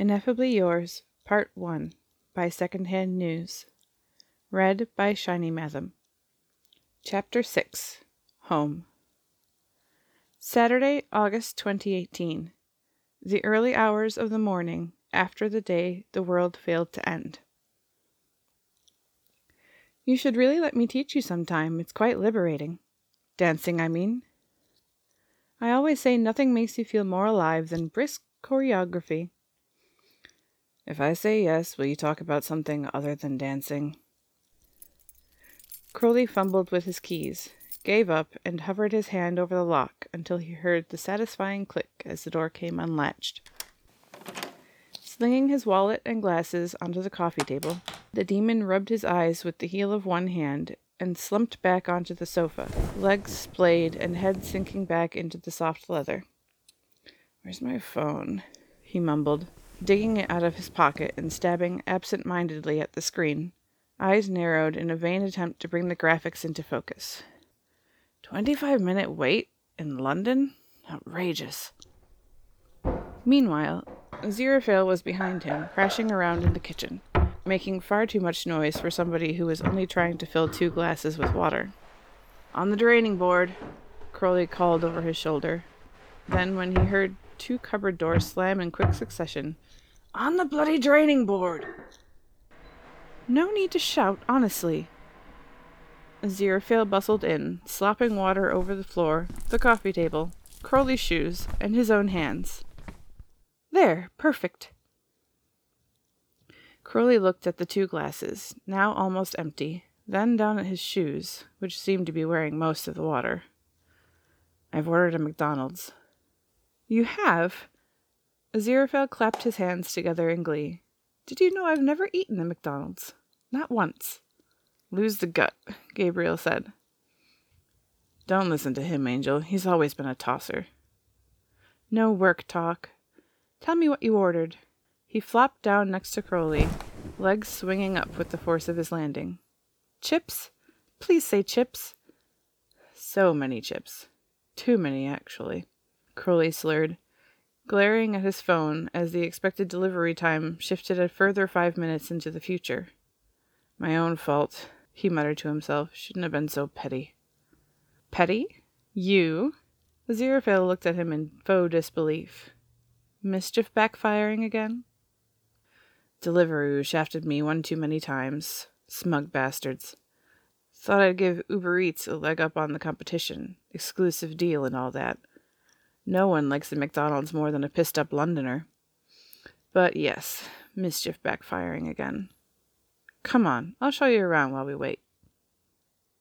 Ineffably Yours, Part 1 by Secondhand News. Read by Shiny Mathom. Chapter 6 Home. Saturday, August 2018. The early hours of the morning after the day the world failed to end. You should really let me teach you sometime. It's quite liberating. Dancing, I mean. I always say nothing makes you feel more alive than brisk choreography. If I say yes, will you talk about something other than dancing? Crowley fumbled with his keys, gave up, and hovered his hand over the lock until he heard the satisfying click as the door came unlatched. Slinging his wallet and glasses onto the coffee table, the demon rubbed his eyes with the heel of one hand and slumped back onto the sofa, legs splayed and head sinking back into the soft leather. Where's my phone? he mumbled, digging it out of his pocket and stabbing absent mindedly at the screen, eyes narrowed in a vain attempt to bring the graphics into focus. Twenty five minute wait in London? Outrageous. Meanwhile, Aziraphale was behind him, crashing around in the kitchen, making far too much noise for somebody who was only trying to fill two glasses with water. On the draining board, Crowley called over his shoulder. Then, when he heard two cupboard doors slam in quick succession, on the bloody draining board! No need to shout, honestly. Aziraphale bustled in, slopping water over the floor, the coffee table, Crowley's shoes, and his own hands. There, perfect. Crowley looked at the two glasses, now almost empty, then down at his shoes, which seemed to be wearing most of the water. I've ordered a McDonald's. You have? Aziraphale clapped his hands together in glee. Did you know I've never eaten a McDonald's? Not once. Lose the gut, Gabriel said. Don't listen to him, Angel. He's always been a tosser. No work talk. Tell me what you ordered. He flopped down next to Crowley, legs swinging up with the force of his landing. Chips? Please say chips. So many chips. Too many, actually. Crowley slurred, glaring at his phone as the expected delivery time shifted a further five minutes into the future. My own fault, he muttered to himself. Shouldn't have been so petty. Petty? You? Aziraphale looked at him in faux disbelief. Mischief backfiring again? Deliveroo shafted me one too many times. Smug bastards. Thought I'd give Uber Eats a leg up on the competition. Exclusive deal and all that. No one likes the McDonald's more than a pissed up Londoner. But yes, mischief backfiring again. Come on, I'll show you around while we wait.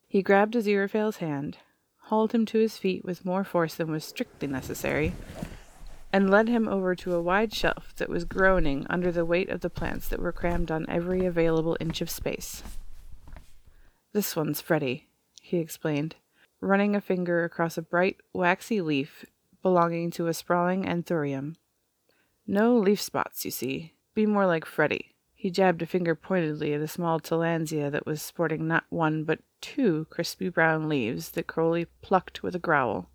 He grabbed Aziraphale's hand, hauled him to his feet with more force than was strictly necessary, and led him over to a wide shelf that was groaning under the weight of the plants that were crammed on every available inch of space. This one's Freddy, he explained, running a finger across a bright, waxy leaf belonging to a sprawling anthurium. No leaf spots, you see. Be more like Freddie. He jabbed a finger pointedly at a small tillandsia that was sporting not one but two crispy brown leaves that Crowley plucked with a growl.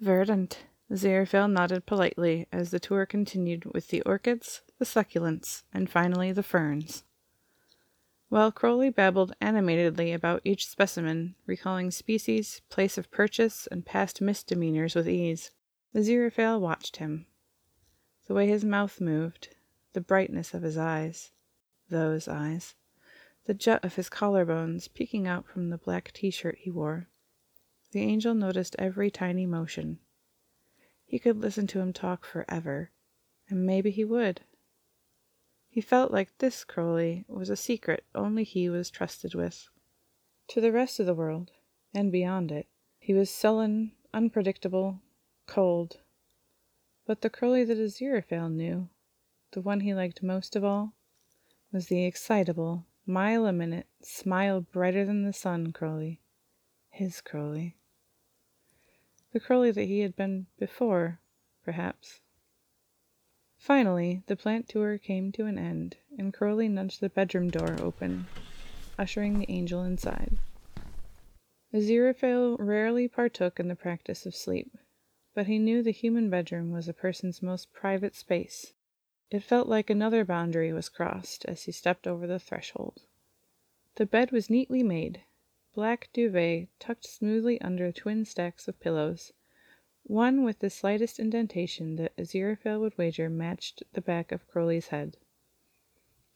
Verdant. Aziraphale nodded politely as the tour continued with the orchids, the succulents, and finally the ferns. While Crowley babbled animatedly about each specimen, recalling species, place of purchase, and past misdemeanors with ease, Aziraphale watched him. The way his mouth moved, the brightness of his eyes, those eyes, the jut of his collarbones peeking out from the black t shirt he wore. The angel noticed every tiny motion. He could listen to him talk forever, and maybe he would. He felt like this Crowley was a secret only he was trusted with. To the rest of the world, and beyond it, he was sullen, unpredictable, cold. But the Crowley that Aziraphale knew, the one he liked most of all, was the excitable, mile a minute, smile brighter than the sun Crowley His Crowley. The Crowley that he had been before, perhaps. Finally, the plant tour came to an end, and Crowley nudged the bedroom door open, ushering the angel inside. Aziraphale rarely partook in the practice of sleep, but he knew the human bedroom was a person's most private space, It felt like another boundary was crossed as he stepped over the threshold. The bed was neatly made, black duvet tucked smoothly under twin stacks of pillows, one with the slightest indentation that Aziraphale would wager matched the back of Crowley's head.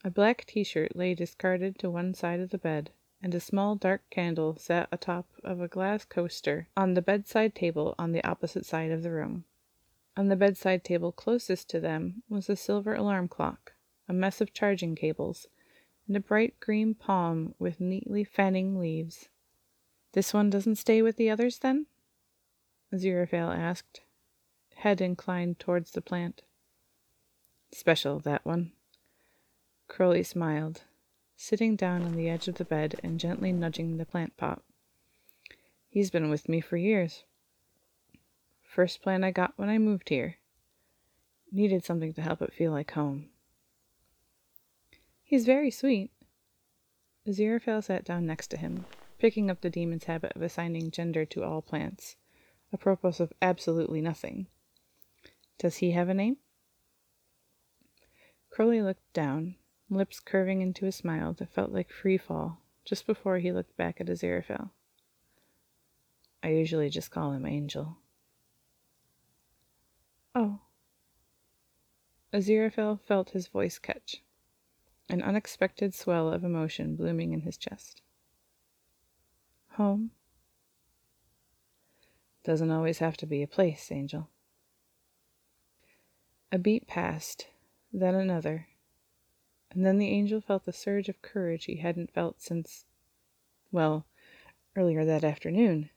A black t shirt lay discarded to one side of the bed, and a small dark candle sat atop of a glass coaster on the bedside table on the opposite side of the room. On the bedside table closest to them was a silver alarm clock, a mess of charging cables, and a bright green palm with neatly fanning leaves. This one doesn't stay with the others, then? Aziraphale asked, head inclined towards the plant. Special, that one. Crowley smiled, sitting down on the edge of the bed and gently nudging the plant pot. He's been with me for years. First plant I got when I moved here. Needed something to help it feel like home. He's very sweet. Aziraphale sat down next to him, picking up the demon's habit of assigning gender to all plants apropos of absolutely nothing. Does he have a name? Crowley looked down, lips curving into a smile that felt like free fall, just before he looked back at Aziraphale. I usually just call him Angel. Oh. Aziraphale felt his voice catch, an unexpected swell of emotion blooming in his chest. Home? Doesn't always have to be a place, Angel. A beat passed, then another, and then the angel felt the surge of courage he hadn't felt since, well, earlier that afternoon.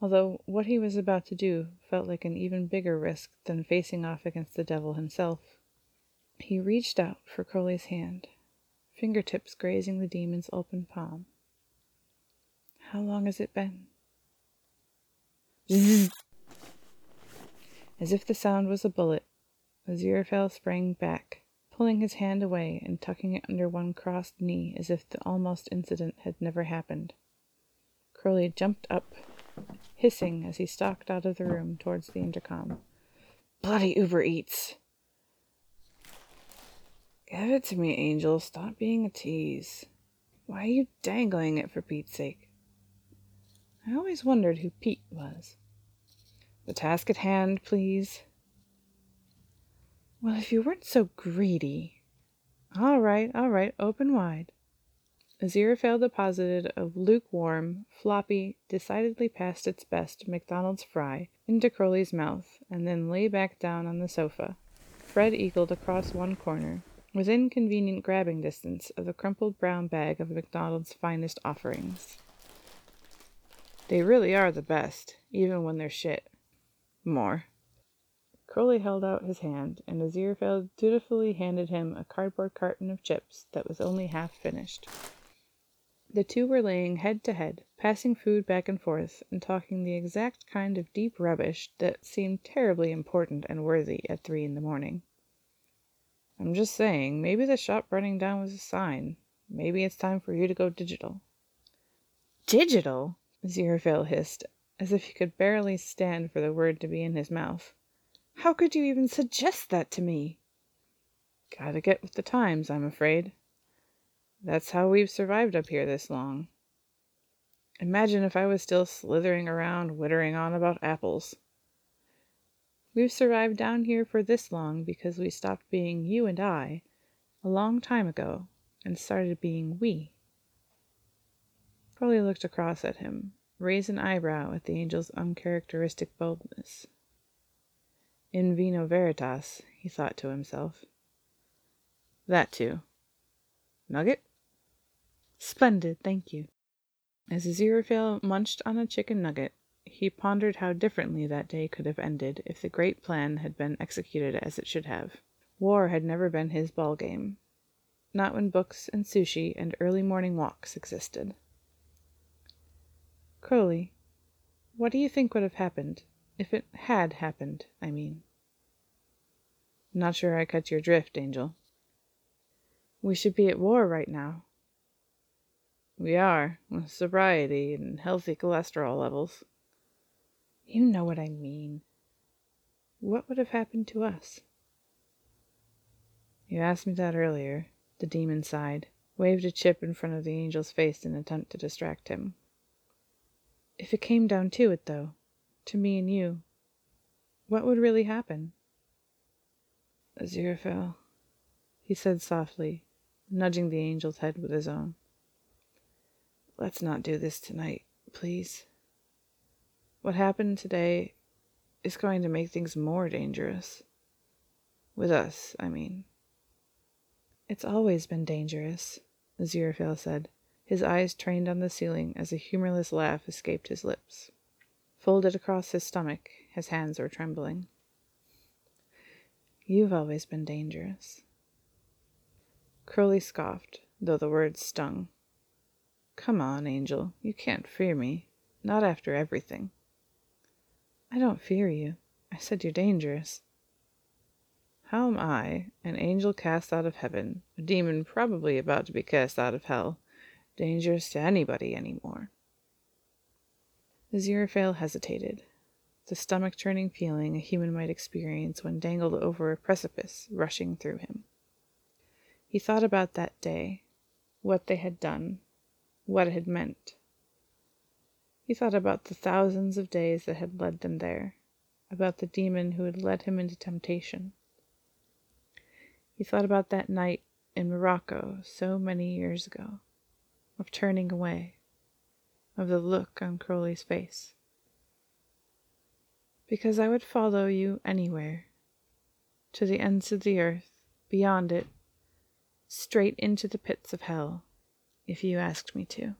Although what he was about to do felt like an even bigger risk than facing off against the devil himself. He reached out for Crowley's hand, fingertips grazing the demon's open palm. How long has it been? As if the sound was a bullet, Aziraphale sprang back, pulling his hand away and tucking it under one crossed knee as if the almost incident had never happened. Crowley jumped up, hissing as he stalked out of the room towards the intercom. Bloody Uber Eats! Give it to me, Angel. Stop being a tease. Why are you dangling it for Pete's sake? I always wondered who Pete was. The task at hand, please. Well, if you weren't so greedy. All right, all right, open wide. Aziraphale deposited a lukewarm, floppy, decidedly past its best McDonald's fry into Crowley's mouth and then lay back down on the sofa. Fred eagled across one corner, within convenient grabbing distance of the crumpled brown bag of McDonald's finest offerings. They really are the best, even when they're shit. More. Crowley held out his hand, and Aziraphale dutifully handed him a cardboard carton of chips that was only half finished. The two were laying head to head, passing food back and forth, and talking the exact kind of deep rubbish that seemed terribly important and worthy at three in the morning. I'm just saying, maybe the shop burning down was a sign. Maybe it's time for you to go digital. Digital? Aziraphale hissed, as if he could barely stand for the word to be in his mouth. How could you even suggest that to me? Gotta get with the times, I'm afraid. That's how we've survived up here this long. Imagine if I was still slithering around wittering on about apples. We've survived down here for this long because we stopped being you and I a long time ago and started being we. Crowley looked across at him, raised an eyebrow at the angel's uncharacteristic boldness. In vino veritas, he thought to himself. That too. Nugget? Splendid, thank you. As Aziraphale munched on a chicken nugget, he pondered how differently that day could have ended if the great plan had been executed as it should have. War had never been his ball game, not when books and sushi and early morning walks existed. Crowley, what do you think would have happened? If it had happened, I mean. Not sure I cut your drift, Angel. We should be at war right now. We are, with sobriety and healthy cholesterol levels. You know what I mean. What would have happened to us? You asked me that earlier. The demon sighed, waved a chip in front of the angel's face in an attempt to distract him. If it came down to it, though, to me and you, what would really happen? Aziraphale, he said softly, nudging the angel's head with his own. Let's not do this tonight, please. What happened today is going to make things more dangerous. With us, I mean. It's always been dangerous, Aziraphale said, his eyes trained on the ceiling as a humorless laugh escaped his lips. Folded across his stomach, his hands were trembling. You've always been dangerous. Crowley scoffed, though the words stung. Come on, Angel, you can't fear me. Not after everything. I don't fear you. I said you're dangerous. How am I, an angel cast out of heaven, a demon probably about to be cast out of hell, dangerous to anybody any more? Aziraphale hesitated, the stomach churning feeling a human might experience when dangled over a precipice rushing through him. He thought about that day, what they had done, what it had meant. He thought about the thousands of days that had led them there, about the demon who had led him into temptation. He thought about that night in Morocco so many years ago, of turning away, of the look on Crowley's face. Because I would follow you anywhere, to the ends of the earth, beyond it, straight into the pits of hell if you asked me to.